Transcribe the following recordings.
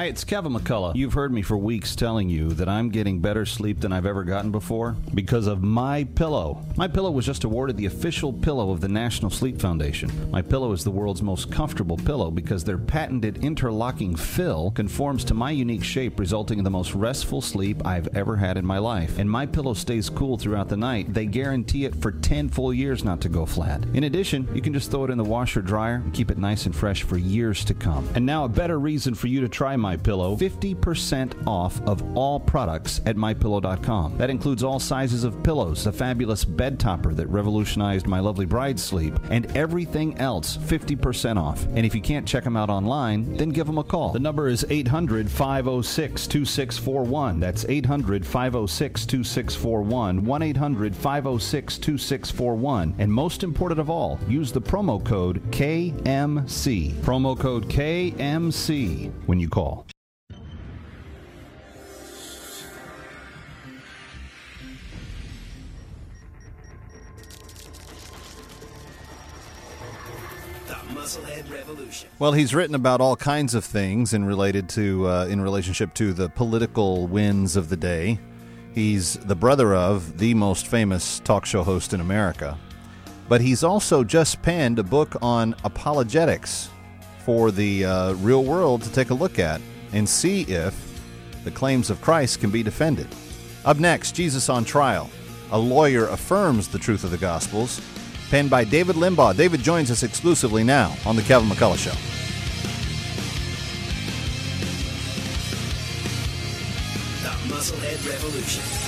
Hi, it's Kevin McCullough. You've heard me for weeks telling you that I'm getting better sleep than I've ever gotten before because of My Pillow. My Pillow was just awarded the official pillow of the National Sleep Foundation. My Pillow is the world's most comfortable pillow because their patented interlocking fill conforms to my unique shape, resulting in the most restful sleep I've ever had in my life. And My Pillow stays cool throughout the night. They guarantee it for 10 full years not to go flat. In addition, you can just throw it in the washer dryer and keep it nice and fresh for years to come. And now a better reason for you to try My Pillow: 50% off of all products at mypillow.com. That includes all sizes of pillows, the fabulous bed topper that revolutionized my lovely bride's sleep, and everything else 50% off. And if you can't check them out online, then give them a call. The number is 800 506 2641. That's 800 506 2641. 1 800 506 2641. And most important of all, use the promo code KMC. Promo code KMC when you call. The Musclehead Revolution. Well, he's written about all kinds of things in related to uh, in relationship to the political winds of the day. He's the brother of the most famous talk show host in America, but he's also just penned a book on apologetics for the uh, real world to take a look at and see if the claims of Christ can be defended. Up next, Jesus on trial. A lawyer affirms the truth of the Gospels. Penned by David Limbaugh. David joins us exclusively now on The Kevin McCullough Show. The Musclehead Revolution.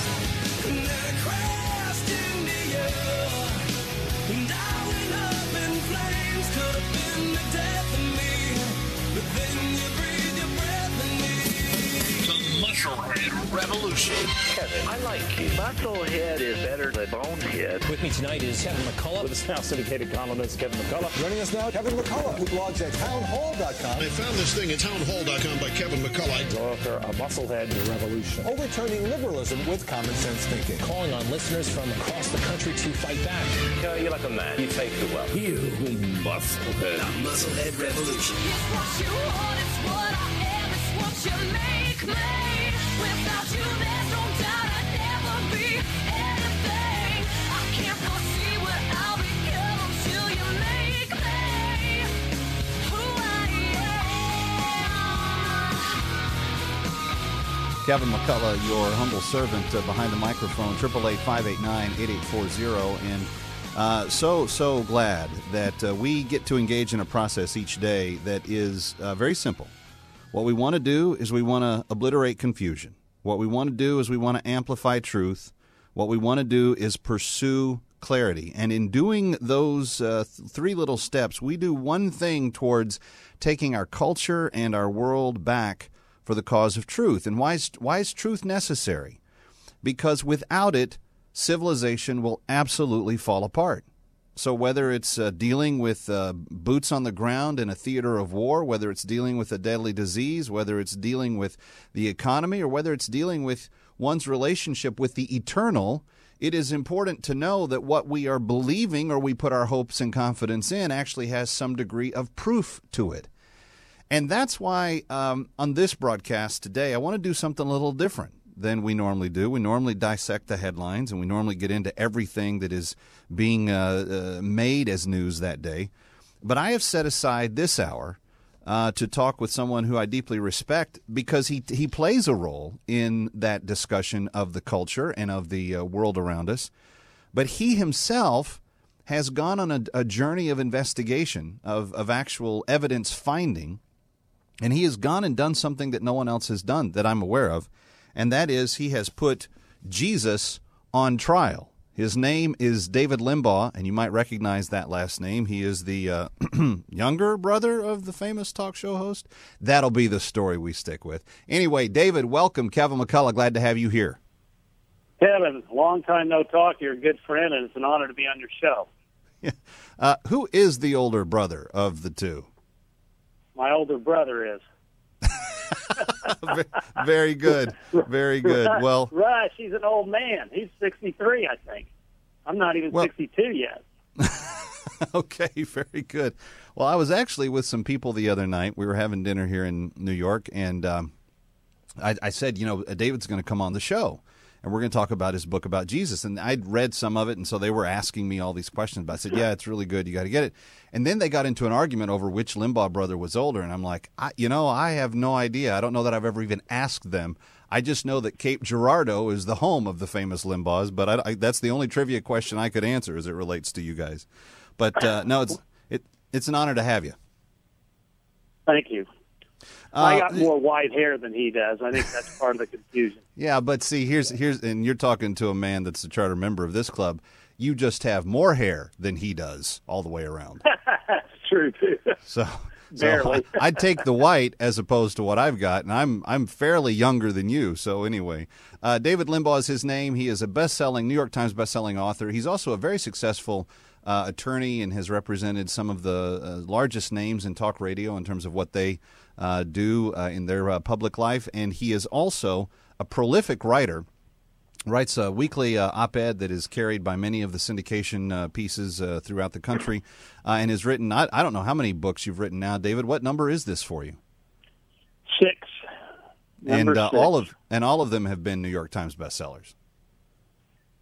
Musclehead Revolution. Kevin, I like you. Musclehead is better than Bonehead. With me tonight is Kevin McCullough. With his now syndicated columnist Kevin McCullough. Joining us now, Kevin McCullough, who blogs at townhall.com. I found this thing at townhall.com by Kevin McCullough. He's author of Musclehead Revolution. Overturning liberalism with common sense thinking. Calling on listeners from across the country to fight back. Yeah, you're like a man. You take the well. You Musclehead. The Musclehead Revolution. Kevin McCullough, your humble servant uh, behind the microphone, 888-589-8840. And uh, so, so glad that uh, we get to engage in a process each day that is uh, very simple. What we want to do is we want to obliterate confusion. What we want to do is we want to amplify truth. What we want to do is pursue clarity. And in doing those uh, th- three little steps, we do one thing towards taking our culture and our world back for the cause of truth. And why is, why is truth necessary? Because without it, civilization will absolutely fall apart. So, whether it's uh, dealing with uh, boots on the ground in a theater of war, whether it's dealing with a deadly disease, whether it's dealing with the economy, or whether it's dealing with one's relationship with the eternal, it is important to know that what we are believing or we put our hopes and confidence in actually has some degree of proof to it. And that's why um, on this broadcast today, I want to do something a little different than we normally do. We normally dissect the headlines and we normally get into everything that is being uh, uh, made as news that day. But I have set aside this hour uh, to talk with someone who I deeply respect because he he plays a role in that discussion of the culture and of the uh, world around us. But he himself has gone on a, a journey of investigation of of actual evidence finding, and he has gone and done something that no one else has done that I'm aware of, and that is he has put Jesus on trial. His name is David Limbaugh, and you might recognize that last name. He is the uh, younger brother of the famous talk show host. That'll be the story we stick with. Anyway, David, welcome. Kevin McCullough, glad to have you here. Kevin, long time no talk. You're a good friend, and it's an honor to be on your show. Uh, who is the older brother of the two? My older brother is. Very good. Very good. Well, Rush, he's an old man. He's 63, I think. I'm not even Well- 62 yet. Okay, very good. Well, I was actually with some people the other night. We were having dinner here in New York, and um, I, I said, you know, David's going to come on the show, and we're going to talk about his book about Jesus. And I'd read some of it, and so they were asking me all these questions. But I said, yeah, it's really good. You got to get it. And then they got into an argument over which Limbaugh brother was older, and I'm like, I, you know, I have no idea. I don't know that I've ever even asked them. I just know that Cape Girardeau is the home of the famous Limbaughs, but I, I, that's the only trivia question I could answer as it relates to you guys. But uh, no, it's it, it's an honor to have you. Thank you. Uh, I got more white hair than he does. I think that's part of the confusion. Yeah, but see, here's here's and you're talking to a man that's a charter member of this club. You just have more hair than he does all the way around. that's true too. So, so. I, would take the white as opposed to what I've got, and I'm I'm fairly younger than you. So anyway, uh, David Limbaugh is his name. He is a best-selling New York Times best-selling author. He's also a very successful uh, attorney and has represented some of the uh, largest names in talk radio in terms of what they uh, do uh, in their uh, public life. And he is also a prolific writer. Writes a weekly uh, op-ed that is carried by many of the syndication uh, pieces uh, throughout the country, uh, and has written. I, I don't know how many books you've written now, David. What number is this for you? Six. and Number uh, six. all of and all of them have been New York Times bestsellers.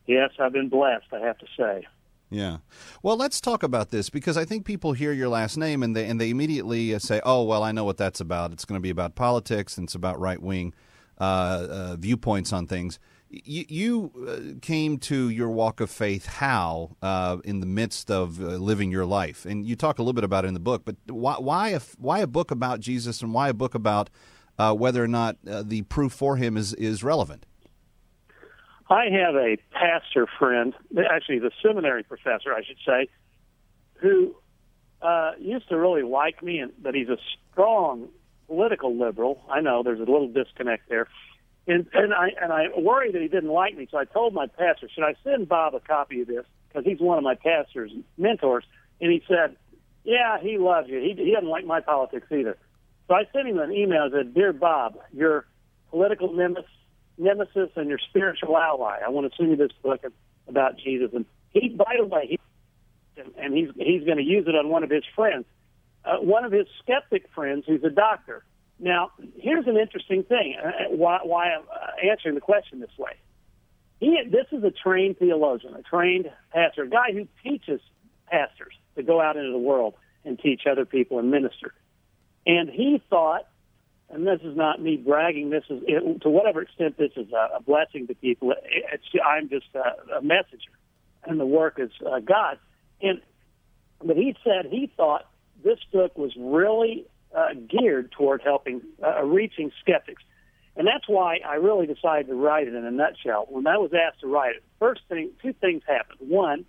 Yes, I've been blessed. I have to say. Yeah. Well, let's talk about this because I think people hear your last name and they and they immediately uh, say, "Oh, well, I know what that's about. It's going to be about politics and it's about right wing uh, uh, viewpoints on things." You, you uh, came to your walk of faith how uh, in the midst of uh, living your life, and you talk a little bit about it in the book. But why why a, why a book about Jesus and why a book about whether or not the proof for him is is relevant? I have a pastor friend, actually the seminary professor, I should say, who uh, used to really like me, and but he's a strong political liberal. I know there's a little disconnect there, and and I and I worried that he didn't like me. So I told my pastor, should I send Bob a copy of this because he's one of my pastor's mentors, and he said, yeah, he loves you. He he doesn't like my politics either. So I sent him an email that said, dear Bob, your political nemesis nemesis and your spiritual ally. I want to send you this book about Jesus. And he, by the way, he, and he's he's going to use it on one of his friends, uh, one of his skeptic friends who's a doctor. Now, here's an interesting thing. Uh, why, why I'm uh, answering the question this way? He, this is a trained theologian, a trained pastor, a guy who teaches pastors to go out into the world and teach other people and minister. And he thought and this is not me bragging. This is it, to whatever extent this is a, a blessing to people. It, it's, I'm just a, a messenger, and the work is uh, God. And but he said he thought this book was really uh, geared toward helping uh, reaching skeptics, and that's why I really decided to write it in a nutshell. When I was asked to write it, first thing, two things happened. One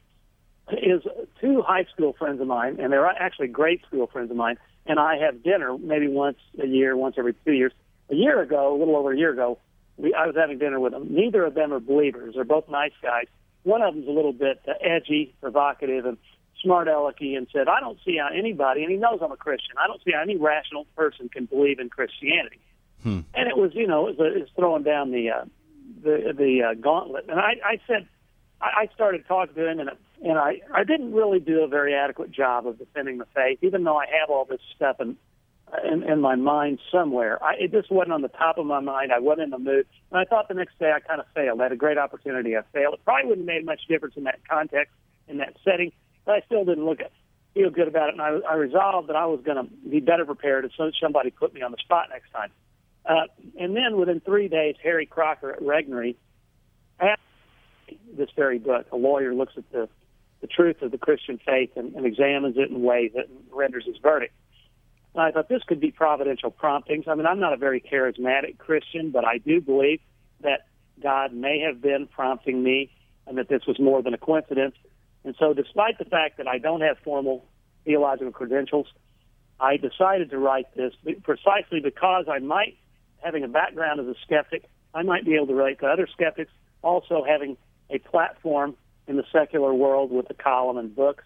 is two high school friends of mine, and they're actually great school friends of mine and I have dinner maybe once a year, once every two years. A year ago, a little over a year ago, we, I was having dinner with them. Neither of them are believers. They're both nice guys. One of them's a little bit uh, edgy, provocative, and smart alecky, and said, "I don't see how anybody," and he knows I'm a Christian. I don't see how any rational person can believe in Christianity. Hmm. And it was, you know, it was, it was throwing down the uh, the the uh, gauntlet. And I, I said, I, I started talking to him, and and I I didn't really do a very adequate job of defending the faith, even though I have all this stuff in in, in my mind somewhere. I, it just wasn't on the top of my mind. I wasn't in the mood, and I thought the next day I kind of failed. I had a great opportunity. I failed. It probably wouldn't have made much difference in that context, in that setting, but I still didn't look at feel good about it. And I, I resolved that I was going to be better prepared if somebody put me on the spot next time. Uh, and then within three days, Harry Crocker at Regnery asked this very book. A lawyer looks at the the truth of the Christian faith and, and examines it in ways that renders his verdict. And I thought this could be providential promptings. I mean, I'm not a very charismatic Christian, but I do believe that God may have been prompting me and that this was more than a coincidence. And so, despite the fact that I don't have formal theological credentials, I decided to write this precisely because I might, having a background as a skeptic, I might be able to relate to other skeptics, also having a platform in the secular world with a column and books,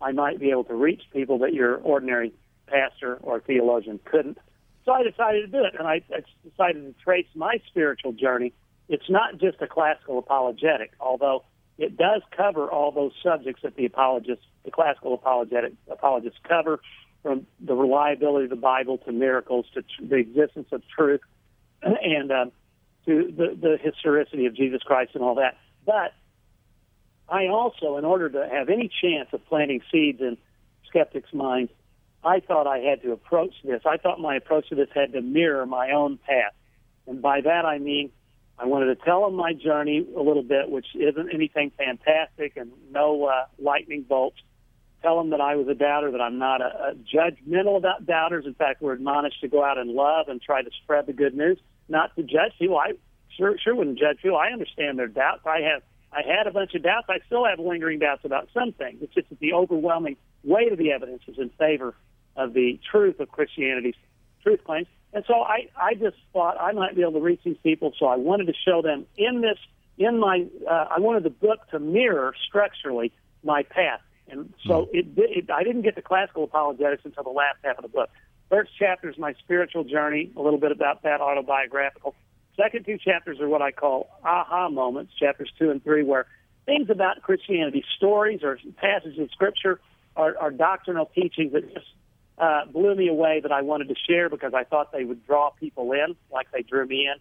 I might be able to reach people that your ordinary pastor or theologian couldn't. So I decided to do it, and I, I decided to trace my spiritual journey. It's not just a classical apologetic, although it does cover all those subjects that the apologists, the classical apologetic apologists cover, from the reliability of the Bible to miracles to tr- the existence of truth, and uh, to the, the historicity of Jesus Christ and all that. But I also, in order to have any chance of planting seeds in skeptics' minds, I thought I had to approach this. I thought my approach to this had to mirror my own path. And by that I mean I wanted to tell them my journey a little bit, which isn't anything fantastic and no uh, lightning bolts. Tell them that I was a doubter, that I'm not a, a judgmental about doubters. In fact, we're admonished to go out in love and try to spread the good news, not to judge people. I sure sure wouldn't judge people. I understand their doubts. I have I had a bunch of doubts. I still have lingering doubts about some things. It's just that the overwhelming weight of the evidence is in favor of the truth of Christianity's truth claims. And so I, I just thought I might be able to reach these people. So I wanted to show them in this, in my, uh, I wanted the book to mirror structurally my path. And so it, it, I didn't get to classical apologetics until the last half of the book. First chapter is my spiritual journey, a little bit about that autobiographical. Second two chapters are what I call aha moments, chapters two and three, where things about Christianity, stories or passages of scripture, are, are doctrinal teachings that just uh, blew me away that I wanted to share because I thought they would draw people in like they drew me in.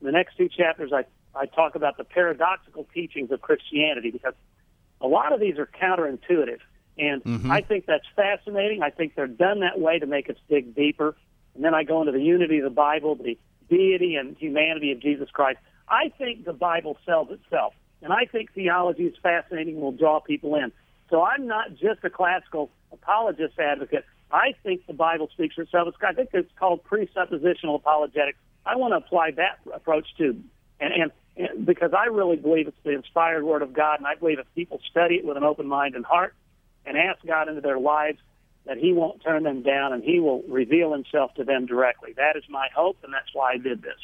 In the next two chapters, I, I talk about the paradoxical teachings of Christianity because a lot of these are counterintuitive. And I think that's fascinating. I think they're done that way to make us dig deeper. And then I go into the unity of the Bible, the deity and humanity of Jesus Christ. I think the Bible sells itself. And I think theology is fascinating and will draw people in. So I'm not just a classical apologist advocate. I think the Bible speaks for itself. I think it's called presuppositional apologetics. I want to apply that approach too, and, and, and because I really believe it's the inspired Word of God, and I believe if people study it with an open mind and heart, and ask God into their lives, that He won't turn them down, and He will reveal Himself to them directly. That is my hope, and that's why I did this.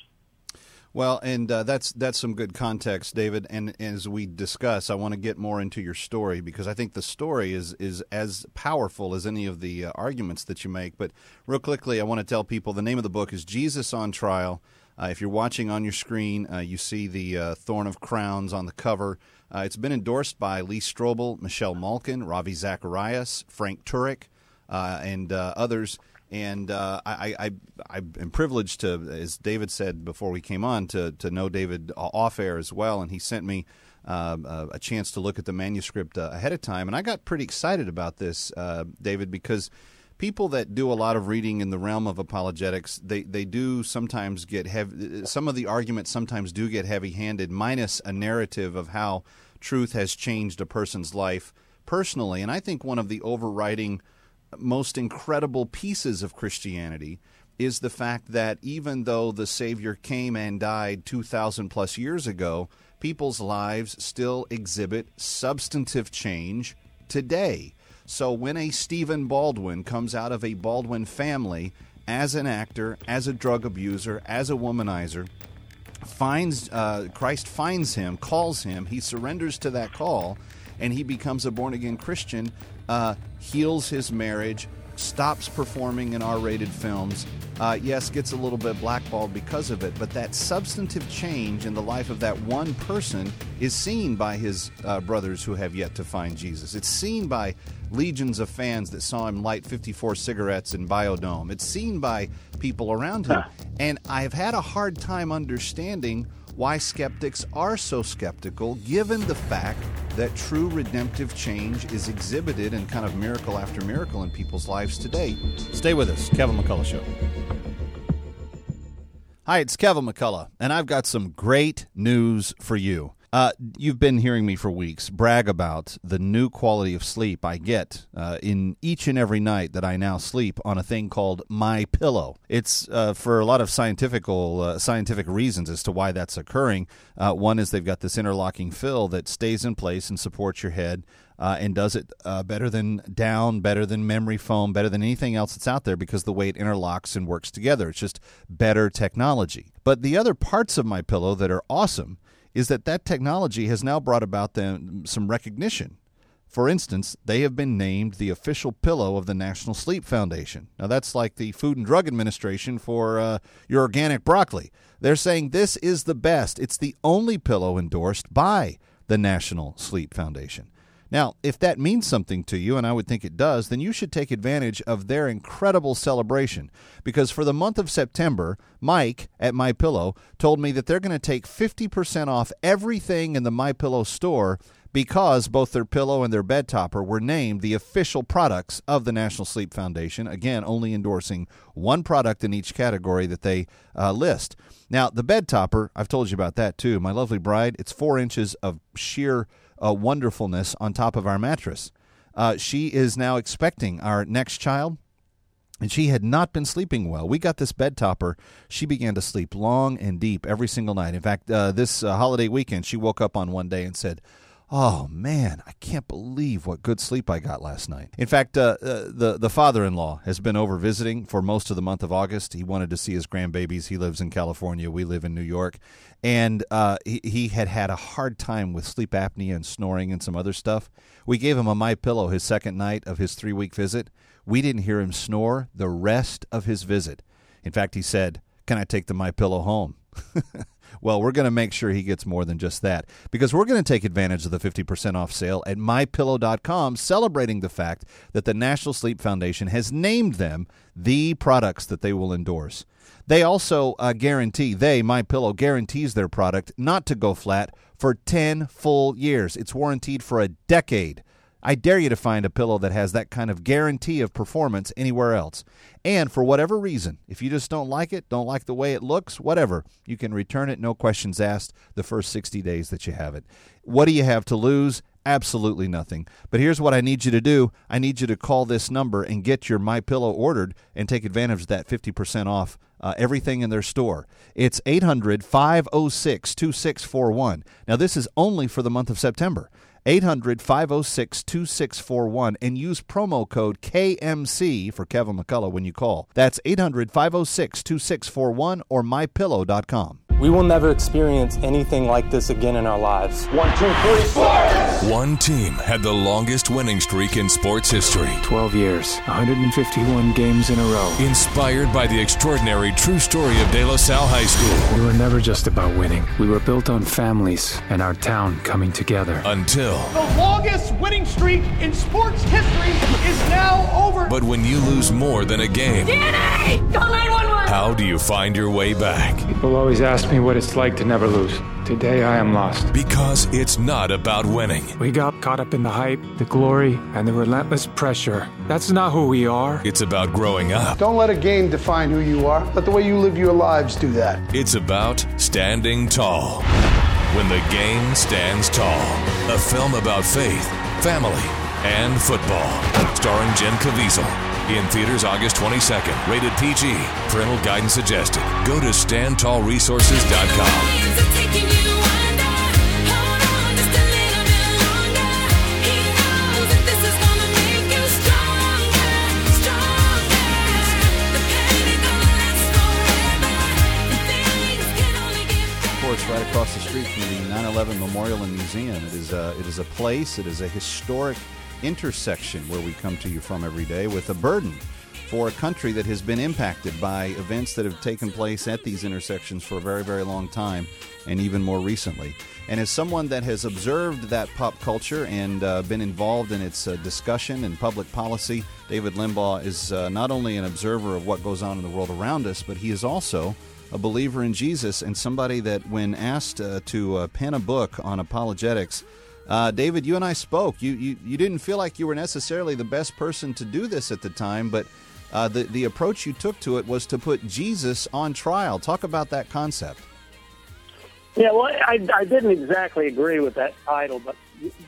Well, and uh, that's that's some good context, David. And, as we discuss, I want to get more into your story because I think the story is is as powerful as any of the uh, arguments that you make. But real quickly, I want to tell people the name of the book is Jesus on Trial. Uh, if you're watching on your screen, uh, you see the uh, Thorn of Crowns on the cover. Uh, it's been endorsed by Lee Strobel, Michelle Malkin, Ravi Zacharias, Frank Turek, and others. And uh, I, I, I am privileged to, as David said before we came on, to to know David off air as well, and he sent me uh, a chance to look at the manuscript uh, ahead of time, and I got pretty excited about this, uh, David, because people that do a lot of reading in the realm of apologetics, they they do sometimes get heavy. Some of the arguments sometimes do get heavy-handed, minus a narrative of how truth has changed a person's life personally, and I think one of the overriding most incredible pieces of Christianity is the fact that even though the Savior came and died 2,000 plus years ago, people's lives still exhibit substantive change today. So when a Stephen Baldwin comes out of a Baldwin family as an actor, as a drug abuser, as a womanizer, finds uh, Christ finds him, calls him, he surrenders to that call, and he becomes a born again Christian, uh, heals his marriage, stops performing in R rated films. Uh, yes, gets a little bit blackballed because of it, but that substantive change in the life of that one person is seen by his uh, brothers who have yet to find Jesus. It's seen by legions of fans that saw him light 54 cigarettes in Biodome. It's seen by people around him. And I've had a hard time understanding why skeptics are so skeptical, given the fact that true redemptive change is exhibited in kind of miracle after miracle in people's lives today. Stay with us, Kevin McCullough Show. Hi, it's Kevin McCullough, and I've got some great news for you. Uh, you've been hearing me for weeks brag about the new quality of sleep I get uh, in each and every night that I now sleep on a thing called My Pillow. It's uh, for a lot of scientifical uh, scientific reasons as to why that's occurring. Uh, one is they've got this interlocking fill that stays in place and supports your head. Uh, and does it better than down, better than memory foam, better than anything else that's out there because the way it interlocks and works together. It's just better technology. But the other parts of my pillow that are awesome is that that technology has now brought about them some recognition. For instance, they have been named the official pillow of the National Sleep Foundation. Now, that's like the Food and Drug Administration for uh, your organic broccoli. They're saying this is the best. It's the only pillow endorsed by the National Sleep Foundation. Now, if that means something to you, and I would think it does, then you should take advantage of their incredible celebration. Because for the month of September, Mike at My Pillow told me that they're going to take 50% off everything in the My Pillow store because both their pillow and their bed topper were named the official products of the National Sleep Foundation. Again, only endorsing one product in each category that they uh, list. Now, the bed topper, I've told you about that too. My lovely bride, it's four inches of sheer uh, wonderfulness on top of our mattress. Uh, she is now expecting our next child, and she had not been sleeping well. We got this bed topper. She began to sleep long and deep every single night. In fact, uh, this uh, holiday weekend, she woke up on one day and said, Oh man, I can't believe what good sleep I got last night. In fact, uh, uh, the the father-in-law has been over visiting for most of the month of August. He wanted to see his grandbabies. He lives in California. We live in New York, and uh, he, he had had a hard time with sleep apnea and snoring and some other stuff. We gave him a my pillow his second night of his three-week visit. We didn't hear him snore the rest of his visit. In fact, he said, "Can I take the my pillow home?" Well, we're going to make sure he gets more than just that because we're going to take advantage of the 50% off sale at mypillow.com, celebrating the fact that the National Sleep Foundation has named them the products that they will endorse. They also uh, guarantee, they, My Pillow, guarantees their product not to go flat for 10 full years. It's warranted for a decade. I dare you to find a pillow that has that kind of guarantee of performance anywhere else. And for whatever reason, if you just don't like it, don't like the way it looks, whatever, you can return it, no questions asked, the first 60 days that you have it. What do you have to lose? Absolutely nothing. But here's what I need you to do. I need you to call this number and get your My Pillow ordered and take advantage of that 50% off uh, everything in their store. It's 800 506 2641. Now, this is only for the month of September. 800 506 2641 and use promo code KMC for Kevin McCullough when you call. That's 800 506 2641 or mypillow.com. We will never experience anything like this again in our lives. One, two, three, four. One team had the longest winning streak in sports history. 12 years, 151 games in a row. Inspired by the extraordinary true story of De La Salle High School. We were never just about winning. We were built on families and our town coming together. Until. The longest winning streak in sports history is now over. But when you lose more than a game. DNA! Call 911! How do you find your way back? People always ask me what it's like to never lose. Today I am lost. Because it's not about winning. We got caught up in the hype, the glory, and the relentless pressure. That's not who we are. It's about growing up. Don't let a game define who you are. Let the way you live your lives do that. It's about standing tall. When the game stands tall. A film about faith, family, and football. Starring Jim Caviezel. In theaters August 22nd. Rated PG. Parental guidance suggested. Go to standtallresources.com. Right across the street from the 9/11 Memorial and Museum. It is a, it is a place. It is a historic intersection where we come to you from every day with a burden for a country that has been impacted by events that have taken place at these intersections for a very, very long time, and even more recently. And as someone that has observed that pop culture and uh, been involved in its uh, discussion and public policy, David Limbaugh is uh, not only an observer of what goes on in the world around us, but he is also a believer in Jesus and somebody that, when asked uh, to uh, pen a book on apologetics, uh, David, you and I spoke. You, you you didn't feel like you were necessarily the best person to do this at the time, but uh, the the approach you took to it was to put Jesus on trial. Talk about that concept. Yeah, well, I, I didn't exactly agree with that title, but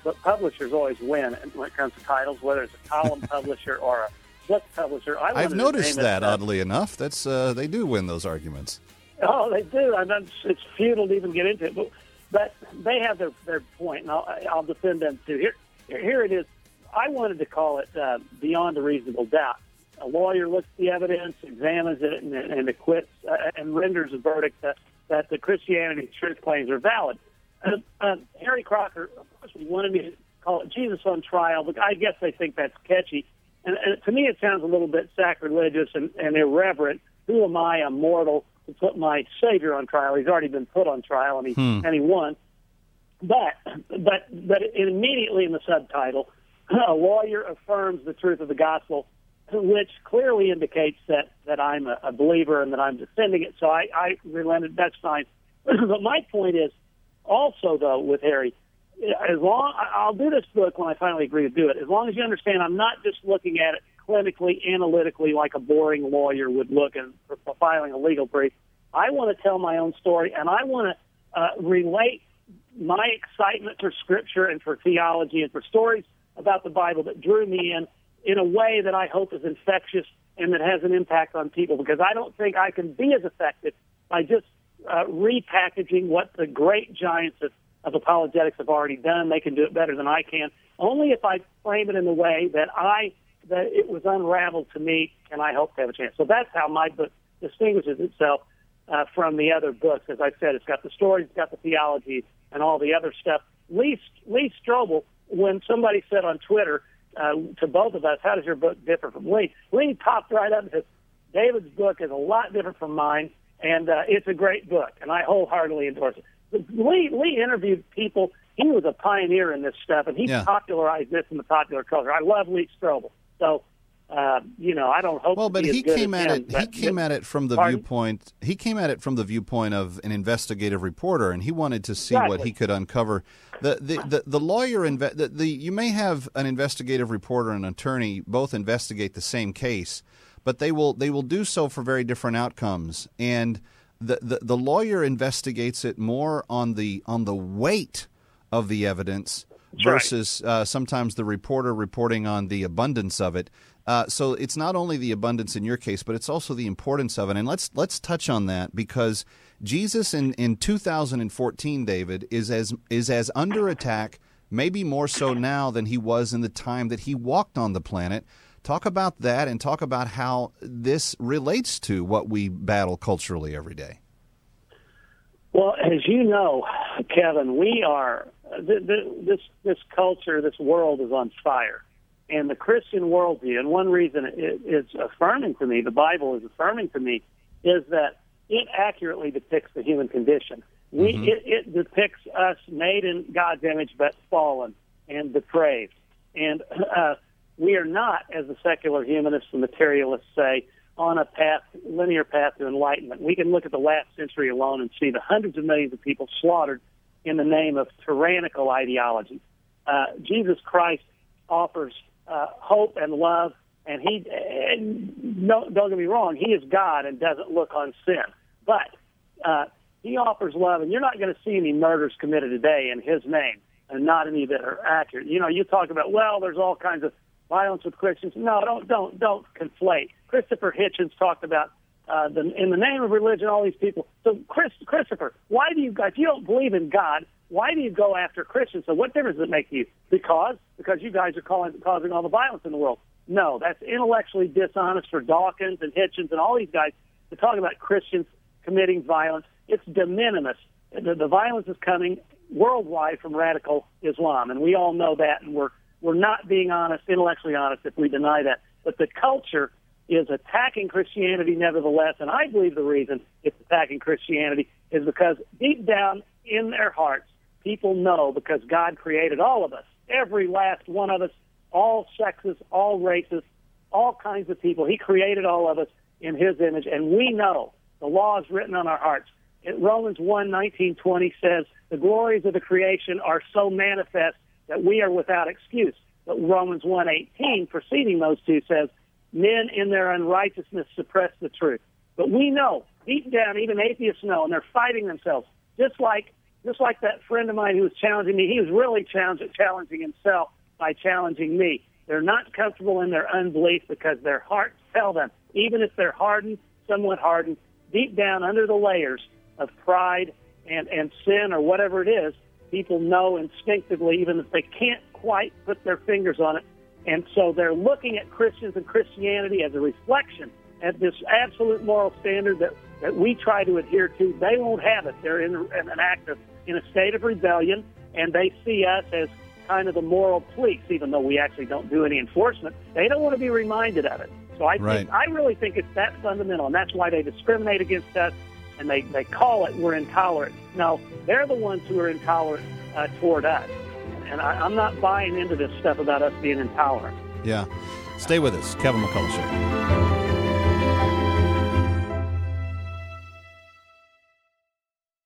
but publishers always win when it comes to titles, whether it's a column publisher or a book publisher. I I've noticed that, oddly enough. That's uh, they do win those arguments. Oh, they do. I mean, it's futile to even get into it, but but they have their their point, and I'll, I'll defend them too. Here, here it is. I wanted to call it uh, beyond a reasonable doubt. A lawyer looks at the evidence, examines it, and, and acquits uh, and renders a verdict that, that the Christianity truth claims are valid. Uh, uh, Harry Crocker, of course, wanted me to call it Jesus on trial, but I guess they think that's catchy. And, and to me, it sounds a little bit sacrilegious and, and irreverent. Who am I, a mortal, to put my Savior on trial? He's already been put on trial, and he Hmm. and he won. But but but immediately in the subtitle, a lawyer affirms the truth of the gospel, which clearly indicates that that I'm a, a believer and that I'm defending it. So I, I relented. That's fine. but my point is also though with Harry, as long I'll do this book when I finally agree to do it. As long as you understand, I'm not just looking at it clinically, analytically, like a boring lawyer would look at filing a legal brief. I want to tell my own story, and I want to uh, relate my excitement for Scripture and for theology and for stories about the Bible that drew me in in a way that I hope is infectious and that has an impact on people. Because I don't think I can be as effective by just uh, repackaging what the great giants of, of apologetics have already done. They can do it better than I can. Only if I frame it in a way that I that it was unraveled to me, and I hope to have a chance. So that's how my book distinguishes itself uh, from the other books. As I said, it's got the stories, it's got the theology, and all the other stuff. Lee, Lee Strobel, when somebody said on Twitter uh, to both of us, how does your book differ from Lee? Lee popped right up and said, David's book is a lot different from mine, and uh, it's a great book, and I wholeheartedly endorse it. But Lee, Lee interviewed people. He was a pioneer in this stuff, and he Yeah. popularized this in the popular culture. I love Lee Strobel. So, uh, you know, I don't hope Well, to but he came at him, it. He but- came at it from the Pardon? viewpoint. He came at it from the viewpoint of an investigative reporter, and he wanted to see what he could uncover. The the the, the lawyer inve- the, the you may have an investigative reporter and an attorney both investigate the same case, but they will they will do so for very different outcomes. And the the, the lawyer investigates it more on the on the weight of the evidence That's right. versus uh, sometimes the reporter reporting on the abundance of it. Uh, so it's not only the abundance in your case, but it's also the importance of it. And let's let's touch on that because Jesus in, in 2014, David, is as is as under attack, maybe more so now than he was in the time that he walked on the planet. Talk about that and talk about how this relates to what we battle culturally every day. Well, as you know, Kevin, we are th- th- this this culture, this world is on fire, and the Christian worldview. And one reason it, it's affirming to me, the Bible is affirming to me, is that it accurately depicts the human condition. We it, it depicts us made in God's image, but fallen and depraved, and uh, we are not, as the secular humanists and materialists say, on a path, linear path to enlightenment. We can look at the last century alone and see the hundreds of millions of people slaughtered in the name of tyrannical ideology. Uh, Jesus Christ offers uh, hope and love, and he, and no, don't get me wrong, he is God and doesn't look on sin. But uh, he offers love, and you're not going to see any murders committed today in his name, and not any that are accurate. You know, you talk about, well, there's all kinds of violence with Christians. No, don't don't don't conflate. Christopher Hitchens talked about uh, the, in the name of religion, all these people. So, Chris, Christopher, why do you guys? If you don't believe in God, why do you go after Christians? So, what difference does it make to you? Because because you guys are calling, causing all the violence in the world. No, that's intellectually dishonest for Dawkins and Hitchens and all these guys to talk about Christians committing violence. It's de minimis. The, the violence is coming worldwide from radical Islam, and we all know that, and we're we're not being honest, intellectually honest, if we deny that. But the culture is attacking Christianity nevertheless, and I believe the reason it's attacking Christianity is because deep down in their hearts, people know because God created all of us, every last one of us, all sexes, all races, all kinds of people. He created all of us in His image, and we know the law is written on our hearts. In Romans 1, 19, 20 says, the glories of the creation are so manifest that we are without excuse. But Romans 1, 18, preceding those two, says, men in their unrighteousness suppress the truth. But we know, deep down, even atheists know, and they're fighting themselves. Just like, just like that friend of mine who was challenging me, he was really challenging himself by challenging me. They're not comfortable in their unbelief because their hearts tell them, even if they're hardened, somewhat hardened, deep down under the layers of pride and, and sin or whatever it is, people know instinctively, even if they can't quite put their fingers on it. And so they're looking at Christians and Christianity as a reflection at this absolute moral standard that, that we try to adhere to. They won't have it. They're in, in an act of, in a state of rebellion, and they see us as kind of the moral police, even though we actually don't do any enforcement. They don't want to be reminded of it. So I Right. think I really think it's that fundamental, and that's why they discriminate against us, and they, they call it we're intolerant. No, they're the ones who are intolerant uh, toward us. And I, I'm not buying into this stuff about us being in power. Yeah. Stay with us. Kevin McCullough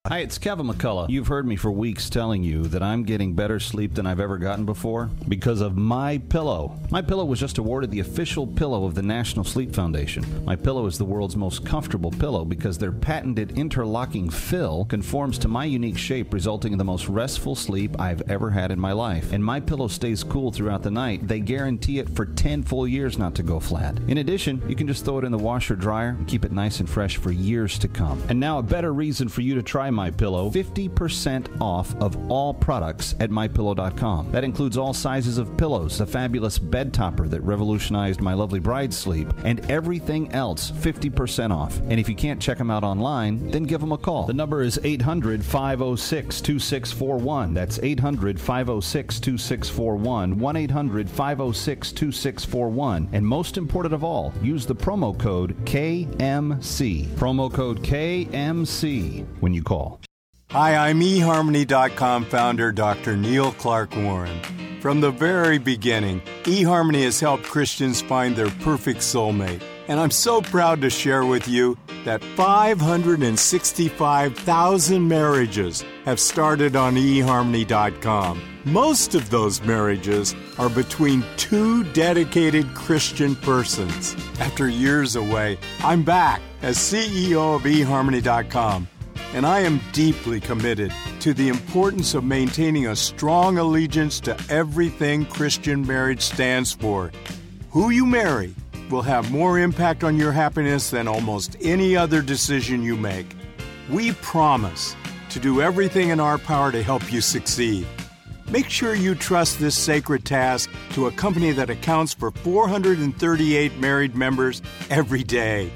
Hi, it's Kevin McCullough. You've heard me for weeks telling you that I'm getting better sleep than I've ever gotten before because of My Pillow. My Pillow was just awarded the official pillow of the National Sleep Foundation. My Pillow is the world's most comfortable pillow because their patented interlocking fill conforms to my unique shape, resulting in the most restful sleep I've ever had in my life. And My Pillow stays cool throughout the night. They guarantee it for 10 full years not to go flat. In addition, you can just throw it in the washer dryer and keep it nice and fresh for years to come. And now a better reason for you to try My Pillow: 50% off of all products at mypillow.com. That includes all sizes of pillows, the fabulous bed topper that revolutionized my lovely bride's sleep, and everything else 50% off. And if you can't check them out online, then give them a call. The number is 800 506 2641. That's 800 506 2641. 1 800 506 2641. And most important of all, use the promo code KMC. Promo code KMC when you call. Hi, I'm eHarmony.com founder Dr. Neil Clark Warren. From the very beginning, eHarmony has helped Christians find their perfect soulmate. And I'm so proud to share with you that 565,000 marriages have started on eHarmony.com. Most of those marriages are between two dedicated Christian persons. After years away, I'm back as CEO of eHarmony.com and I am deeply committed to the importance of maintaining a strong allegiance to everything Christian marriage stands for. Who you marry will have more impact on your happiness than almost any other decision you make. We promise to do everything in our power to help you succeed. Make sure you trust this sacred task to a company that accounts for 438 married members every day.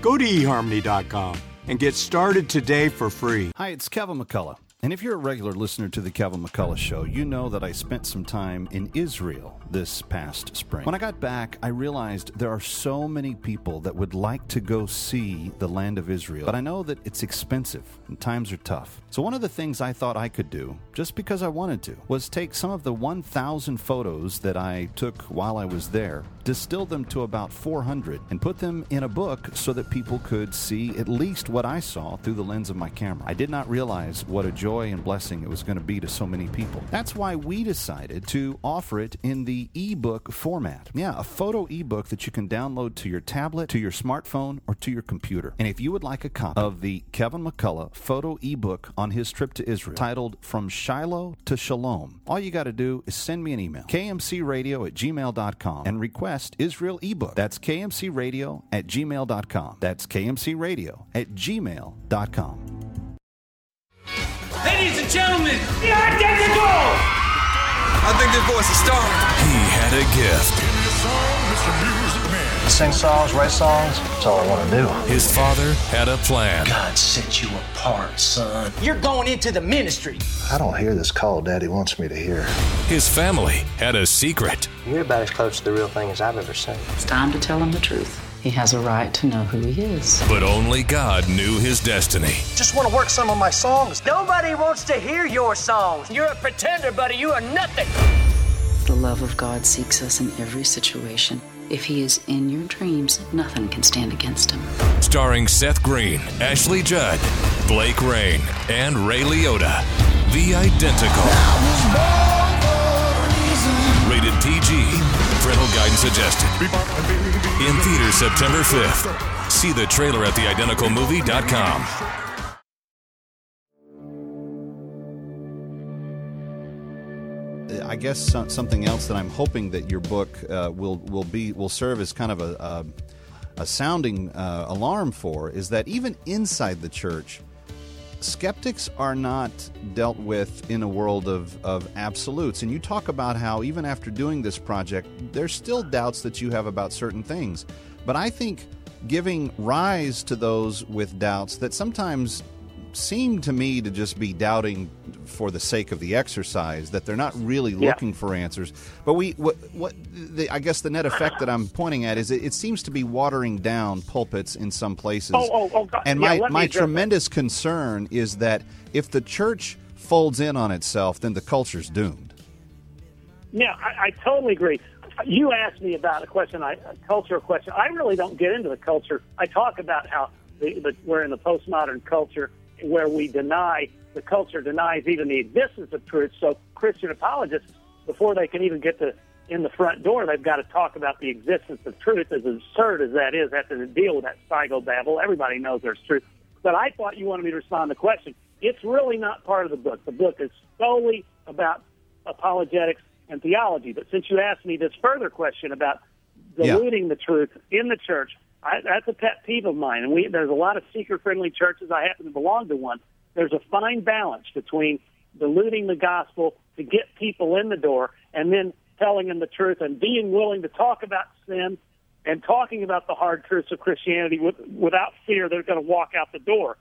Go to eharmony.com and get started today for free. Hi, it's Kevin McCullough. And if you're a regular listener to the Kevin McCullough Show, you know that I spent some time in Israel this past spring. When I got back, I realized there are so many people that would like to go see the land of Israel, but I know that it's expensive and times are tough. So, one of the things I thought I could do, just because I wanted to, was take some of the 1,000 photos that I took while I was there, distill them to about 400, and put them in a book so that people could see at least what I saw through the lens of my camera. I did not realize what a joy and blessing it was going to be to so many people. That's why we decided to offer it in the ebook format. Yeah, a photo ebook that you can download to your tablet, to your smartphone, or to your computer. And if you would like a copy of the Kevin McCullough photo ebook on his trip to Israel, titled From Shiloh to Shalom, all you got to do is send me an email, kmcradio at gmail.com, and request Israel ebook. That's kmcradio at gmail.com. That's kmcradio at gmail.com. Ladies and gentlemen, the identical! I think this voice is strong. He had a gift. Sing songs, write songs, that's all I want to do. His father had a plan. God set you apart, son. You're going into the ministry. I don't hear this call Daddy wants me to hear. His family had a secret. You're about as close to the real thing as I've ever seen. It's time to tell him the truth. He has a right to know who he is. But only God knew his destiny. Just want to work some of my songs. Nobody wants to hear your songs. You're a pretender, buddy. You are nothing. The love of God seeks us in every situation. If he is in your dreams, nothing can stand against him. Starring Seth Green, Ashley Judd, Blake Rayne, and Ray Liotta. The Identical. Rated PG. Parental guidance suggested. In theaters September 5th. See the trailer at theidenticalmovie.com. I guess something else that I'm hoping that your book uh, will will be will serve as kind of a a, a sounding uh, alarm for is that even inside the church, skeptics are not dealt with in a world of, of absolutes. And you talk about how even after doing this project, there's still doubts that you have about certain things. But I think giving rise to those with doubts that sometimes seem to me to just be doubting for the sake of the exercise that they're not really Yeah. looking for answers. But we, what, what the, I guess the net effect that I'm pointing at is it, it seems to be watering down pulpits in some places. Oh, oh, oh, God. And Yeah, my my tremendous concern is that if the church folds in on itself, then the culture's doomed. Yeah, I, I totally agree. You asked me about a question, I, a cultural question. I really don't get into the culture. I talk about how the, the, we're in the postmodern culture where we deny, the culture denies even the existence of truth. So Christian apologists, before they can even get to in the front door, they've got to talk about the existence of truth. As absurd as that is, have to deal with that psychobabble. Everybody knows there's truth. But I thought you wanted me to respond to the question. It's really not part of the book. The book is solely about apologetics and theology. But since you asked me this further question about diluting the truth in the church, I, that's a pet peeve of mine. And we, there's a lot of seeker-friendly churches. I happen to belong to one. There's a fine balance between diluting the gospel to get people in the door and then telling them the truth and being willing to talk about sin and talking about the hard truths of Christianity with, without fear they're going to walk out the door.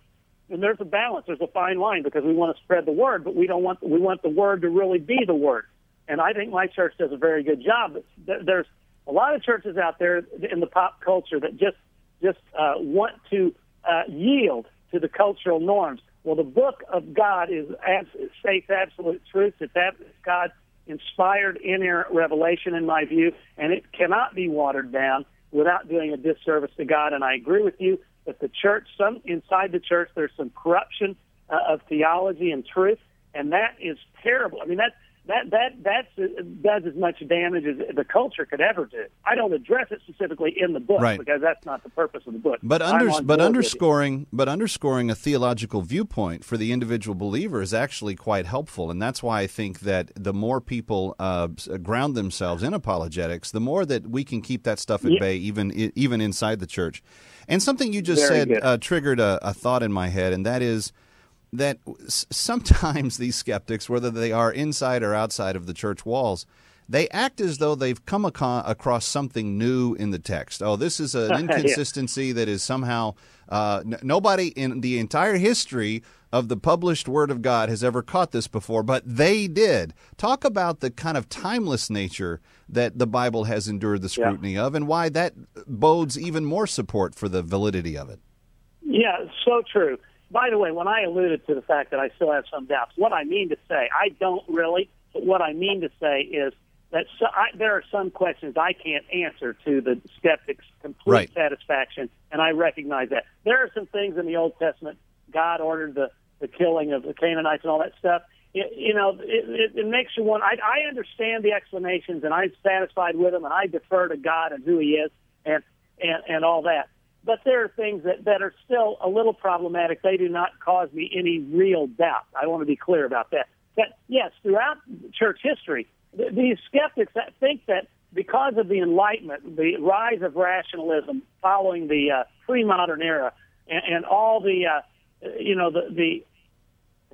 And there's a balance. There's a fine line because we want to spread the word, but we don't want we want the word to really be the word. And I think my church does a very good job. There's a lot of churches out there in the pop culture that just just uh, want to uh, yield to the cultural norms. Well, the book of God is abs- states absolute truth. It's ab- God inspired inerrant revelation, in my view, and it cannot be watered down without doing a disservice to God. And I agree with you that the church, some inside the church, there's some corruption uh, of theology and truth, and that is terrible. I mean, that that that that's, uh, does as much damage as the culture could ever do. I don't address it specifically in the book Right. because that's not the purpose of the book. But under, but board with you. underscoring but underscoring a theological viewpoint for the individual believer is actually quite helpful, and that's why I think that the more people uh, ground themselves in apologetics, the more that we can keep that stuff at Yeah. bay, even even inside the church. And something you just Very said uh, triggered a, a thought in my head, and that is that sometimes these skeptics, whether they are inside or outside of the church walls, they act as though they've come across something new in the text. Oh, this is an Yeah. inconsistency that is somehow uh, n- nobody in the entire history of the published Word of God has ever caught this before, but they did. Talk about the kind of timeless nature that the Bible has endured the Yeah. scrutiny of, and why that bodes even more support for the validity of it. Yeah, so true. By the way, when I alluded to the fact that I still have some doubts, what I mean to say, I don't really, but what I mean to say is that so, I, there are some questions I can't answer to the skeptic's complete Right. satisfaction, and I recognize that. There are some things in the Old Testament, God ordered the, the killing of the Canaanites and all that stuff. It, you know, it, it, it makes you want. I, I understand the explanations, and I'm satisfied with them, and I defer to God and who He is, and and and all that. But there are things that, that are still a little problematic. They do not cause me any real doubt. I want to be clear about that. That yes, throughout church history, th- these skeptics that think that because of the Enlightenment, the rise of rationalism following the uh, pre-modern era, and, and all the uh, you know the the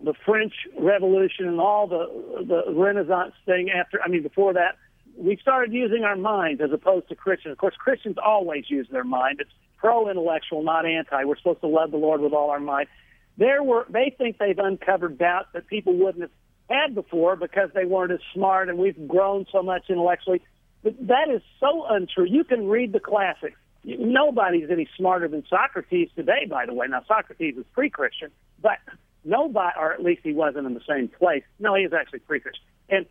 the French Revolution and all the the Renaissance thing after I mean before that we started using our minds as opposed to Christians. Of course, Christians always use their mind. It's pro-intellectual, not anti. We're supposed to love the Lord with all our might. There were they think they've uncovered doubts that people wouldn't have had before because they weren't as smart, and we've grown so much intellectually. But that is so untrue. You can read the classics. Nobody's any smarter than Socrates today, by the way. Now, Socrates is pre-Christian, but nobody, or at least he wasn't in the same place. No, he is actually pre-Christian. And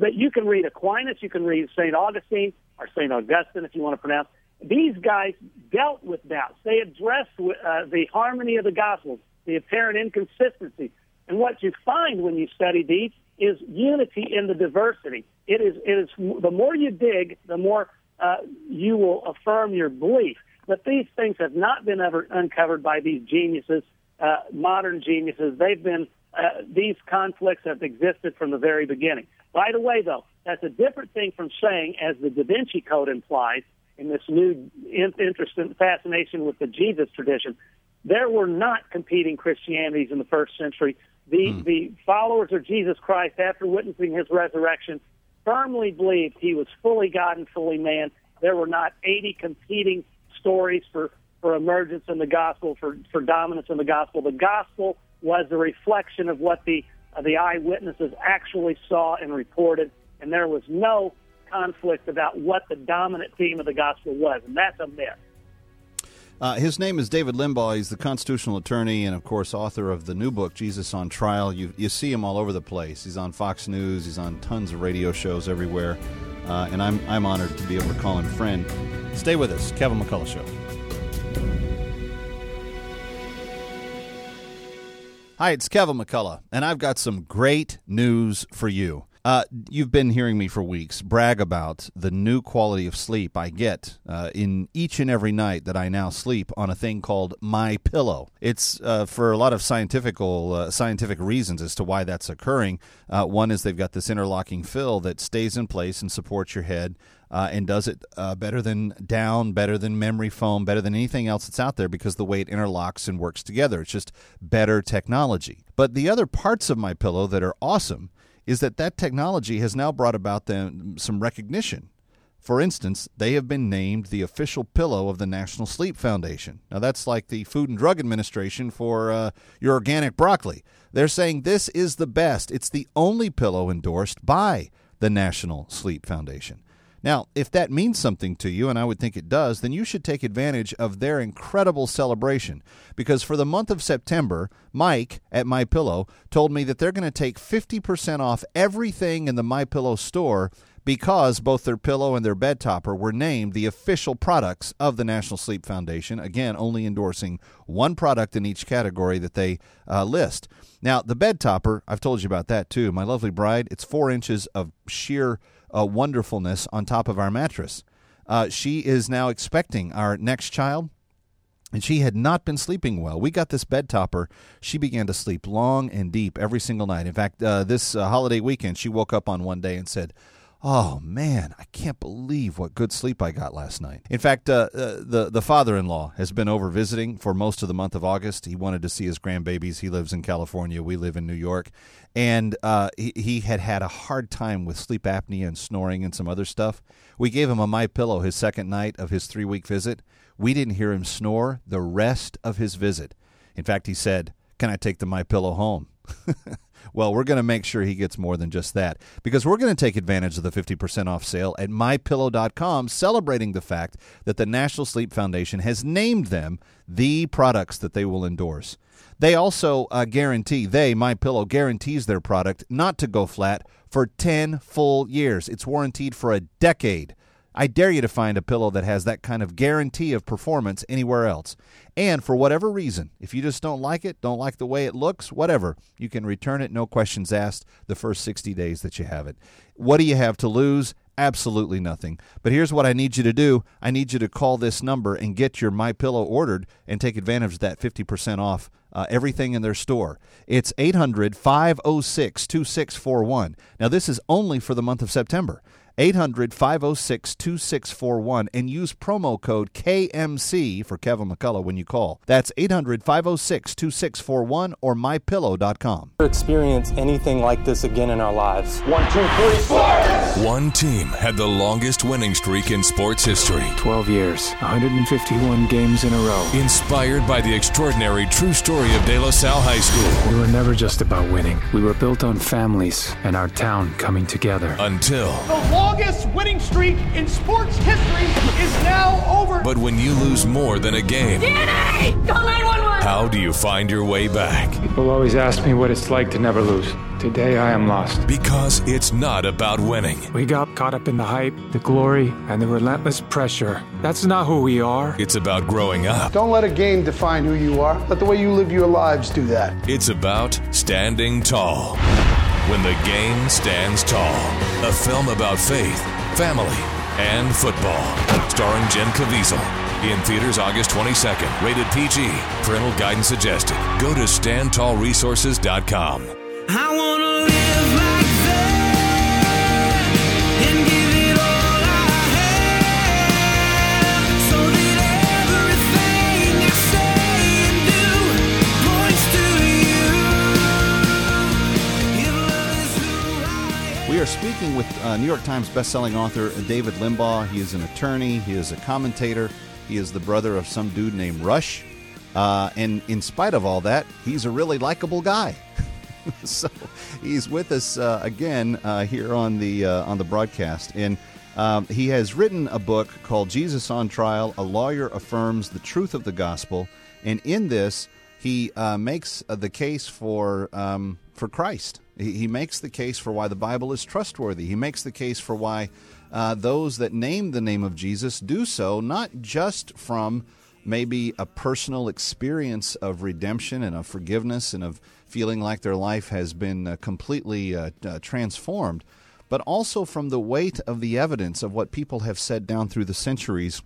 but you can read Aquinas, you can read Saint Augustine or Saint Augustine, if you want to pronounce. These guys dealt with doubts. They addressed uh, the harmony of the Gospels, the apparent inconsistency, and what you find when you study these is unity in the diversity. It is it is the more you dig, the more uh, you will affirm your belief. But these things have not been ever uncovered by these geniuses, uh, modern geniuses. They've been uh, these conflicts have existed from the very beginning. By the way, though, that's a different thing from saying, as the Da Vinci Code implies, in this new in- interest and fascination with the Jesus tradition, there were not competing Christianities in the first century. The the followers of Jesus Christ, after witnessing his resurrection, firmly believed he was fully God and fully man. There were not 80 competing stories for, for emergence in the gospel, for, for dominance in the gospel. The gospel was a reflection of what the uh, the eyewitnesses actually saw and reported, and there was no conflict about what the dominant theme of the gospel was, and that's a myth. Uh, his name is David Limbaugh. He's the constitutional attorney and, of course, author of the new book, Jesus on Trial. You, you see him all over the place. He's on Fox News, he's on tons of radio shows everywhere. Uh, and I'm, I'm honored to be able to call him friend. Stay with us, Kevin McCullough Show. Hi, it's Kevin McCullough, and I've got some great news for you. Uh, you've been hearing me for weeks brag about the new quality of sleep I get uh, in each and every night that I now sleep on a thing called My Pillow. It's uh, for a lot of scientific uh, scientific reasons as to why that's occurring. Uh, one is they've got this interlocking fill that stays in place and supports your head. Uh, and does it uh, better than down, better than memory foam, better than anything else that's out there because the way it interlocks and works together. It's just better technology. But the other parts of my pillow that are awesome is that that technology has now brought about them some recognition. For instance, they have been named the official pillow of the National Sleep Foundation. Now, that's like the Food and Drug Administration for uh, your organic broccoli. They're saying this is the best. It's the only pillow endorsed by the National Sleep Foundation. Now, if that means something to you, and I would think it does, then you should take advantage of their incredible celebration. Because for the month of September, Mike at My Pillow told me that they're going to take 50% off everything in the My Pillow store because both their pillow and their bed topper were named the official products of the National Sleep Foundation. Again, only endorsing one product in each category that they uh, list. Now, the bed topper, I've told you about that too. My lovely bride, it's four inches of sheer uh, wonderfulness on top of our mattress. Uh, she is now expecting our next child, and she had not been sleeping well. We got this bed topper. She began to sleep long and deep every single night. In fact, uh, this uh, holiday weekend, she woke up on one day and said, Oh man, I can't believe what good sleep I got last night. In fact, uh, uh, the the father-in-law has been over visiting for most of the month of August. He wanted to see his grandbabies. He lives in California. We live in New York, and uh, he, he had had a hard time with sleep apnea and snoring and some other stuff. We gave him a my pillow his second night of his three-week visit. We didn't hear him snore the rest of his visit. In fact, he said, "Can I take the my pillow home?" Well, we're going to make sure he gets more than just that because we're going to take advantage of the 50% off sale at mypillow.com, celebrating the fact that the National Sleep Foundation has named them the products that they will endorse. They also uh, guarantee, they, My Pillow, guarantees their product not to go flat for 10 full years. It's warranted for a decade. I dare you to find a pillow that has that kind of guarantee of performance anywhere else. And for whatever reason, if you just don't like it, don't like the way it looks, whatever, you can return it, no questions asked, the first 60 days that you have it. What do you have to lose? Absolutely nothing. But here's what I need you to do. I need you to call this number and get your My Pillow ordered and take advantage of that 50% off uh, everything in their store. It's 800 506 2641. Now, this is only for the month of September. 800 506 2641 and use promo code KMC for Kevin McCullough when you call. That's 800 506 2641 or mypillow.com. Experience anything like this again in our lives. One, two, three, four. One team had the longest winning streak in sports history 12 years, 151 games in a row. Inspired by the extraordinary true story of De La Salle High School. We were never just about winning, we were built on families and our town coming together. Until. The longest winning streak in sports history is now over. But when you lose more than a game, DNA! Call 911! how do you find your way back? People always ask me what it's like to never lose. Today I am lost. Because it's not about winning. We got caught up in the hype, the glory, and the relentless pressure. That's not who we are. It's about growing up. Don't let a game define who you are. Let the way you live your lives do that. It's about standing tall. When the game stands tall. A film about faith, family, and football. Starring Jim Caviezel. In theaters August 22nd. Rated PG. Parental guidance suggested. Go to standtallresources.com. I wanna live We are speaking with uh, New York Times bestselling author David Limbaugh. He is an attorney, he is a commentator, he is the brother of some dude named Rush. Uh, and in spite of all that, he's a really likable guy. so he's with us uh, again uh, here on the uh, on the broadcast, and um, he has written a book called "Jesus on Trial: A Lawyer Affirms the Truth of the Gospel." And in this, he uh, makes the case for um, for Christ. He, he, makes the case for why the Bible is trustworthy. He makes the case for why uh, those that name the name of Jesus do so not just from maybe a personal experience of redemption and of forgiveness and of feeling like their life has been uh, completely uh, uh, transformed, but also from the weight of the evidence of what people have said down through the centuries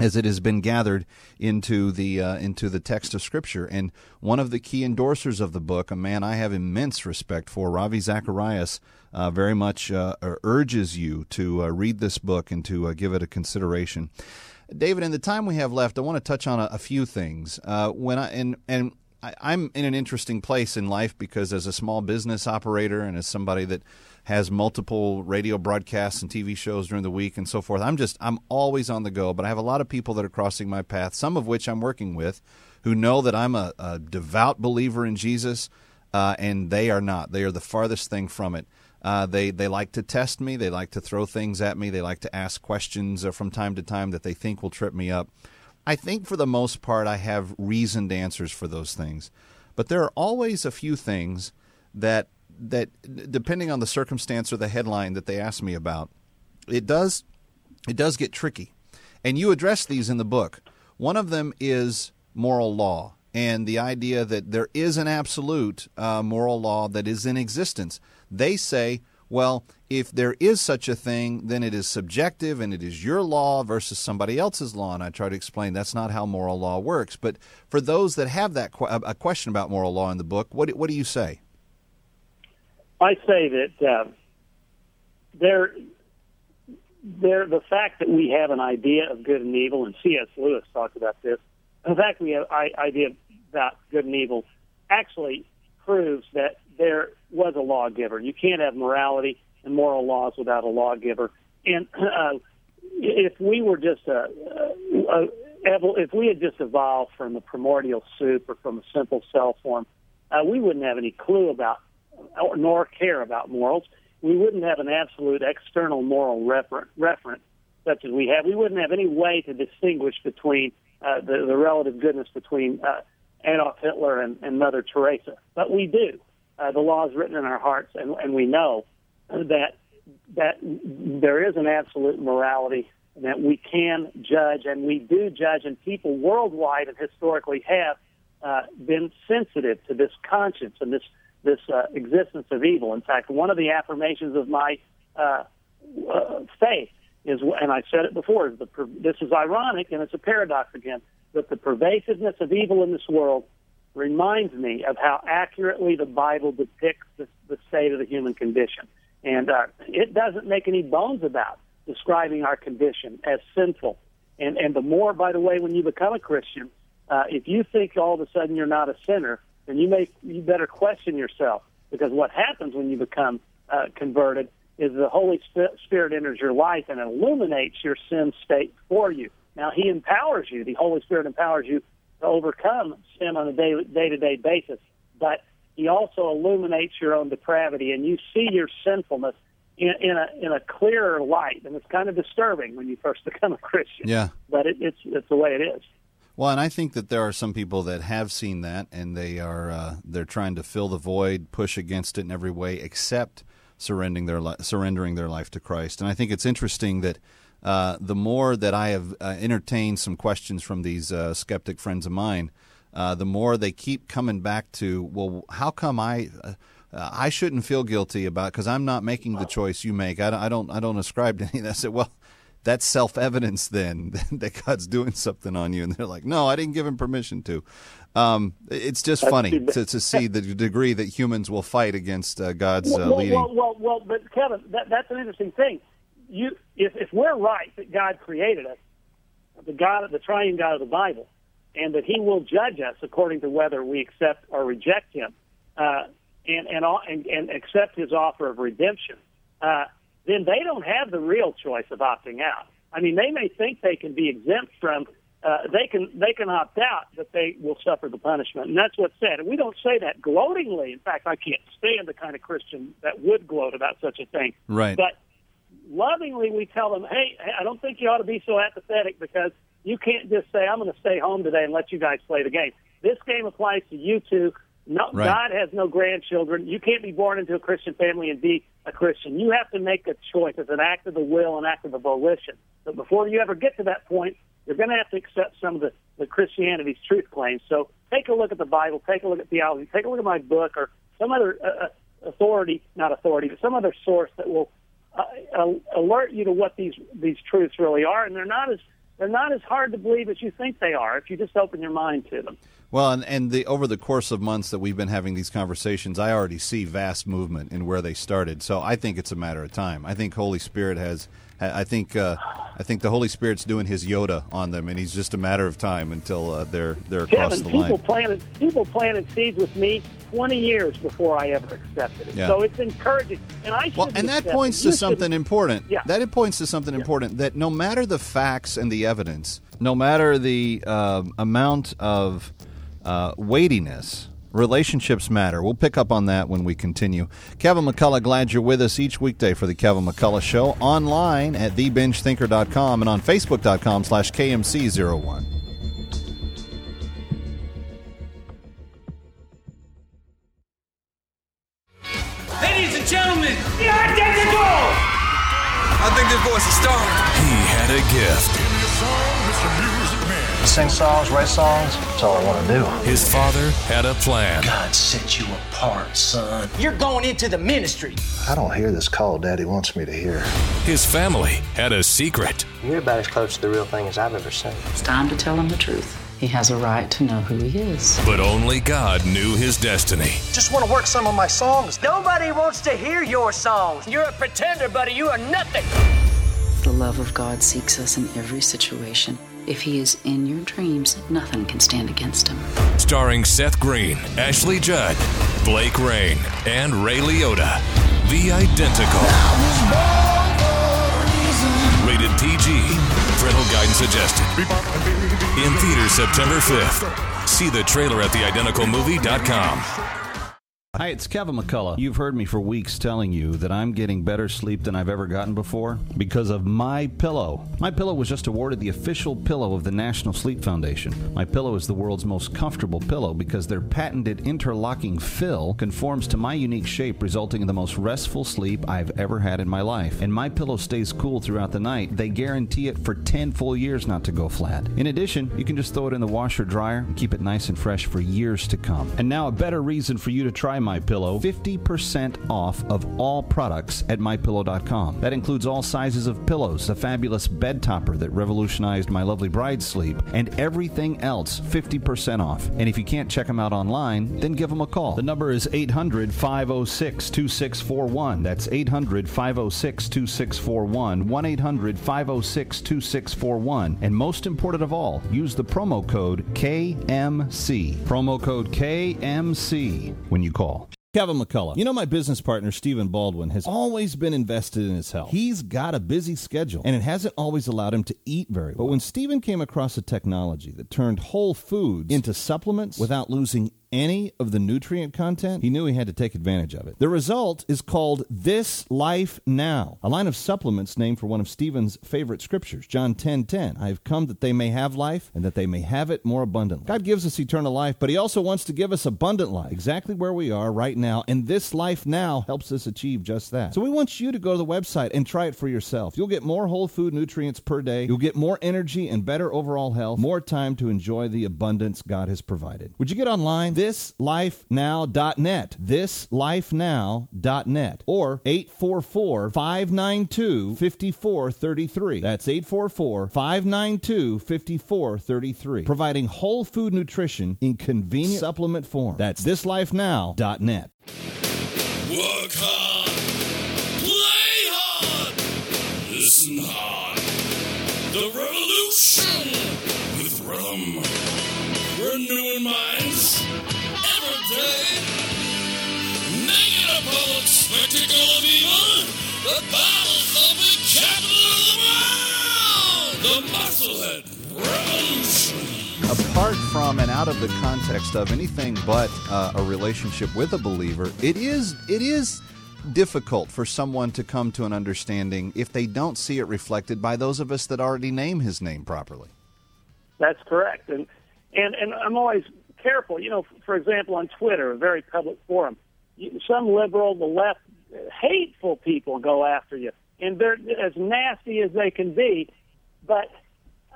as it has been gathered into the uh, into the text of Scripture. And one of the key endorsers of the book, a man I have immense respect for, Ravi Zacharias, uh, very much uh, urges you to uh, read this book and to uh, give it a consideration. David, in the time we have left, I want to touch on a, a few things. Uh, when I and and I, I'm in an interesting place in life because as a small business operator and as somebody that has multiple radio broadcasts and TV shows during the week and so forth. I'm just I'm always on the go, but I have a lot of people that are crossing my path, some of which I'm working with, who know that I'm a, a devout believer in Jesus, uh, and they are not. They are the farthest thing from it. Uh, they they like to test me. They like to throw things at me. They like to ask questions uh, from time to time that they think will trip me up. I think for the most part, I have reasoned answers for those things, but there are always a few things that that depending on the circumstance or the headline that they ask me about, it does it does get tricky. And you address these in the book. One of them is moral law and the idea that there is an absolute uh, moral law that is in existence. They say, well, if there is such a thing, then it is subjective and it is your law versus somebody else's law. And I try to explain that's not how moral law works. But for those that have that a question about moral law in the book, what what do you say? I say that uh, there, there, the fact that we have an idea of good and evil, and C.S. Lewis talked about this. The fact that we have an idea about good and evil actually proves that there was a lawgiver. You can't have morality and moral laws without a lawgiver. And uh, if we were just a, a, a if we had just evolved from a primordial soup or from a simple cell form, uh, we wouldn't have any clue about nor care about morals. We wouldn't have an absolute external moral refer- reference such as we have. We wouldn't have any way to distinguish between uh, the, the relative goodness between uh, Adolf Hitler and, and Mother Teresa. But we do. Uh, the law is written in our hearts, and, and we know that that there is an absolute morality that we can judge, and we do judge, and people worldwide and historically have uh, been sensitive to this conscience and this this uh, existence of evil. In fact, one of the affirmations of my uh, uh, faith is, and I said it before, is the, this is ironic and it's a paradox again, that the pervasiveness of evil in this world reminds me of how accurately the Bible depicts the, the state of the human condition. And uh, it doesn't make any bones about describing our condition as sinful. And, and the more, by the way, when you become a Christian, uh, if you think all of a sudden you're not a sinner, then you may you better question yourself because what happens when you become uh, converted is the Holy Spirit enters your life and illuminates your sin state for you. Now He empowers you. The Holy Spirit empowers you to overcome sin on a day to day basis, but He also illuminates your own depravity, and you see your sinfulness in, in a in a clearer light. And it's kind of disturbing when you first become a Christian. Yeah, but it, it's it's the way it is. Well, and I think that there are some people that have seen that, and they are uh, they're trying to fill the void, push against it in every way, except surrendering their li- surrendering their life to Christ. And I think it's interesting that uh, the more that I have uh, entertained some questions from these uh, skeptic friends of mine, uh, the more they keep coming back to, well, how come I? Uh, I shouldn't feel guilty about because I'm not making the choice you make. I don't, I don't. I don't ascribe to any of that. I said, well, that's self evidence then that God's doing something on you. And they're like, no, I didn't give him permission to. Um, it's just that's funny to, to see the degree that humans will fight against uh, God's uh, well, leading. Well, well, well, but Kevin, that, that's an interesting thing. You, if, if we're right that God created us, the God, the triune God of the Bible, and that He will judge us according to whether we accept or reject Him, uh, and, and and and accept His offer of redemption. Uh, then they don't have the real choice of opting out. I mean, they may think they can be exempt from uh, they can they can opt out, but they will suffer the punishment, and that's what's said. And we don't say that gloatingly. In fact, I can't stand the kind of Christian that would gloat about such a thing. Right. But lovingly, we tell them, hey, I don't think you ought to be so apathetic because you can't just say, I'm going to stay home today and let you guys play the game. This game applies to you too. No, Right. God has no grandchildren. You can't be born into a Christian family and be a Christian. You have to make a choice. It's an act of the will, an act of the volition. But before you ever get to that point, you're going to have to accept some of the, the Christianity's truth claims. So take a look at the Bible, take a look at theology, take a look at my book or some other uh, uh, authority, not authority, but some other source that will uh, uh, alert you to what these these truths really are. And they're not as they're not as hard to believe as you think they are if you just open your mind to them. Well, and, and the over the course of months that we've been having these conversations, I already see vast movement in where they started. So I think it's a matter of time. I think Holy Spirit has. I think uh, I think the Holy Spirit's doing his Yoda on them, and he's just a matter of time until uh, they're they're across Kevin, the people line. planted people planted seeds with me 20 years before I ever accepted it. Yeah. So it's encouraging, and I Well, and that points to something important. Yeah. That it points to something important that no matter the facts and the evidence, no matter the um amount of uh, weightiness, relationships matter. We'll pick up on that when we continue. Kevin McCullough, glad you're with us each weekday for the Kevin McCullough Show online at thebenchthinker.com and on facebook.com slash KMC01. Ladies and gentlemen, the identical! I think this voice is starring. He had a gift. Sing songs, write songs, that's all I want to do. His father had a plan. God set you apart, son. You're going into the ministry. I don't hear this call Daddy wants me to hear. His family had a secret. You're about as close to the real thing as I've ever seen. It's time to tell him the truth. He has a right to know who he is. But only God knew his destiny. Just want to work some of my songs. Nobody wants to hear your songs. You're a pretender, buddy. You are nothing. The love of God seeks us in every situation. If he is in your dreams, nothing can stand against him. Starring Seth Green, Ashley Judd, Blake Rayne, and Ray Liotta. The Identical. Rated PG. Parental guidance suggested. In theaters September 5th. See the trailer at theidentical.movie.com. Hi, it's Kevin McCullough. You've heard me for weeks telling you that I'm getting better sleep than I've ever gotten before because of My Pillow. My Pillow was just awarded the official pillow of the National Sleep Foundation. My Pillow is the world's most comfortable pillow because their patented interlocking fill conforms to my unique shape, resulting in the most restful sleep I've ever had in my life. And My Pillow stays cool throughout the night. They guarantee it for 10 full years not to go flat. In addition, you can just throw it in the washer dryer and keep it nice and fresh for years to come. And now a better reason for you to try My Pillow: 50% off of all products at mypillow.com. That includes all sizes of pillows, the fabulous bed topper that revolutionized my lovely bride's sleep, and everything else 50% off. And if you can't check them out online, then give them a call. The number is 800 506 2641. That's 800 506 2641. 1 800 506 2641. And most important of all, use the promo code KMC. Promo code KMC when you call. Kevin McCullough. You know, my business partner, Stephen Baldwin, has always been invested in his health. He's got a busy schedule, and it hasn't always allowed him to eat very well. But when Stephen came across a technology that turned whole foods into supplements without losing any of the nutrient content, he knew he had to take advantage of it. The result is called This Life Now, a line of supplements named for one of Stephen's favorite scriptures, John 10:10. 10, 10. I have come that they may have life and that they may have it more abundantly. God gives us eternal life, but he also wants to give us abundant life, exactly where we are right now, and this life now helps us achieve just that. So we want you to go to the website and try it for yourself. You'll get more whole food nutrients per day. You'll get more energy and better overall health, more time to enjoy the abundance God has provided. Would you get online? ThisLifeNow.net. ThisLifeNow.net. Or 844 592 5433. That's 844 592 5433. Providing whole food nutrition in convenient supplement form. That's ThisLifeNow.net. Work hard, play hard, listen hard. The revolution with rhythm. Renewing minds Making a public spectacle of evil. The Bible thumping capital of the world. The Musclehead Revolution. apart from and out of the context of anything but uh, a relationship with a believer, it is it is difficult for someone to come to an understanding if they don't see it reflected by those of us that already name his name properly. That's correct, and and and I'm always careful. You know, for example, on Twitter, a very public forum, some liberal, the left, hateful people go after you, and they're as nasty as they can be. But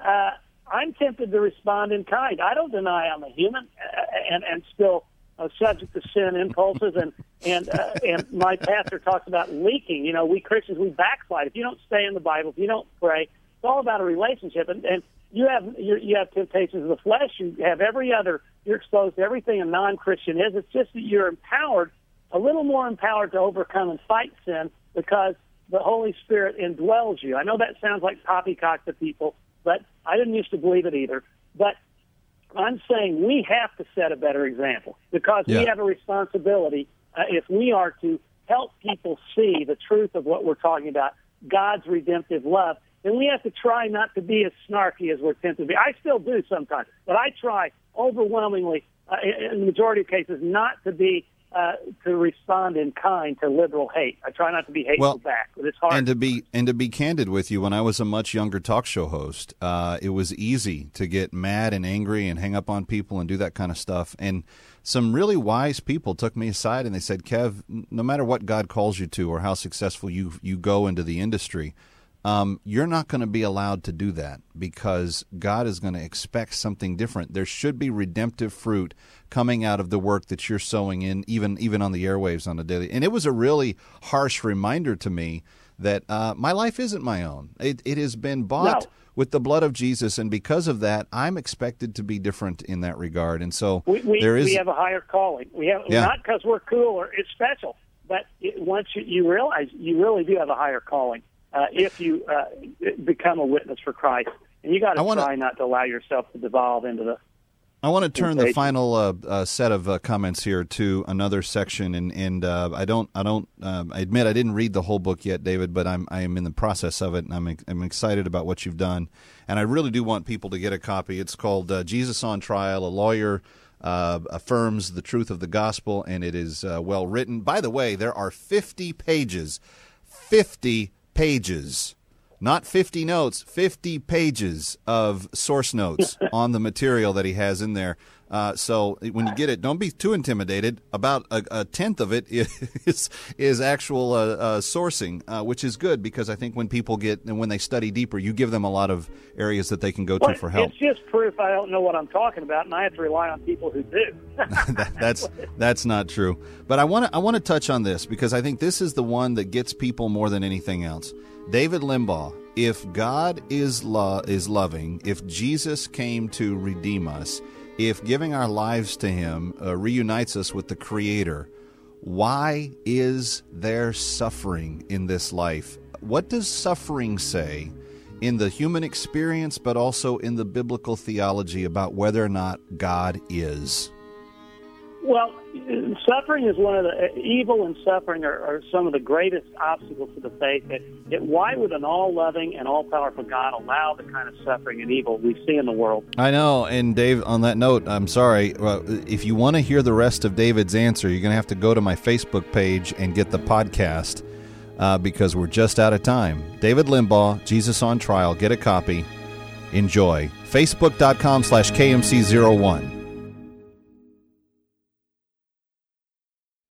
uh, I'm tempted to respond in kind. I don't deny I'm a human, uh, and and still uh, subject to sin impulses, and and uh, and my pastor talks about leaking. You know, we Christians we backslide if you don't stay in the Bible, if you don't pray. It's all about a relationship, and and you have you you have temptations of the flesh. You have every other. You're exposed to everything a non-Christian is. It's just that you're empowered, a little more empowered to overcome and fight sin because the Holy Spirit indwells you. I know that sounds like poppycock to people, but I didn't used to believe it either. But I'm saying we have to set a better example because Yeah. we have a responsibility uh, if we are to help people see the truth of what we're talking about, God's redemptive love, then we have to try not to be as snarky as we're tempted to be. I still do sometimes, but I try overwhelmingly, uh, in in the majority of cases, not to be uh, to respond in kind to liberal hate. I try not to be hateful Well, back, but it's hard. And to be and to be candid with you, when I was a much younger talk show host, uh, it was easy to get mad and angry and hang up on people and do that kind of stuff. And some really wise people took me aside and they said, "Kev, no matter what God calls you to or how successful you you go into the industry." Um, you're not going to be allowed to do that because God is going to expect something different. There should be redemptive fruit coming out of the work that you're sowing in, even even on the airwaves on a daily. And it was a really harsh reminder to me that uh, my life isn't my own. It, it has been bought No. with the blood of Jesus, and because of that, I'm expected to be different in that regard. And so we, we, there is. we have a higher calling. We have Yeah. not because we're cool or it's special, but it, once you, you realize you really do have a higher calling uh, if you uh, become a witness for Christ, and you got to try not to allow yourself to devolve into the. I want to turn the final uh, uh, set of uh, comments here to another section, and and uh, I don't I don't um I admit I didn't read the whole book yet, David, but I'm I am in the process of it, and I'm I'm excited about what you've done, and I really do want people to get a copy. It's called uh, Jesus on Trial: A Lawyer. Uh, affirms the truth of the gospel, and it is uh, well written. By the way, there are 50 pages, 50 pages not 50 notes, 50 pages of source notes on the material that he has in there. Uh, so when you get it, don't be too intimidated. About a, a tenth of it is is actual uh, uh, sourcing, uh, which is good because I think when people get and when they study deeper, you give them a lot of areas that they can go to for help. It's just proof I don't know what I'm talking about, and I have to rely on people who do. That- that's that's not true. But I want to I want to touch on this because I think this is the one that gets people more than anything else. David Limbaugh, if God is lo- is loving, if Jesus came to redeem us, if giving our lives to him uh, reunites us with the creator, why is there suffering in this life? What does suffering say in the human experience but also in the biblical theology about whether or not God is? Well, suffering is one of the evil and suffering are, are some of the greatest obstacles to the faith. It, it, why would an all-loving and all-powerful God allow the kind of suffering and evil we see in the world? I know. And Dave, on that note, I'm sorry. If you want to hear the rest of David's answer, you're going to have to go to my Facebook page and get the podcast uh, because we're just out of time. David Limbaugh, Jesus on Trial. Get a copy. Enjoy. Facebook.com slash KMC01.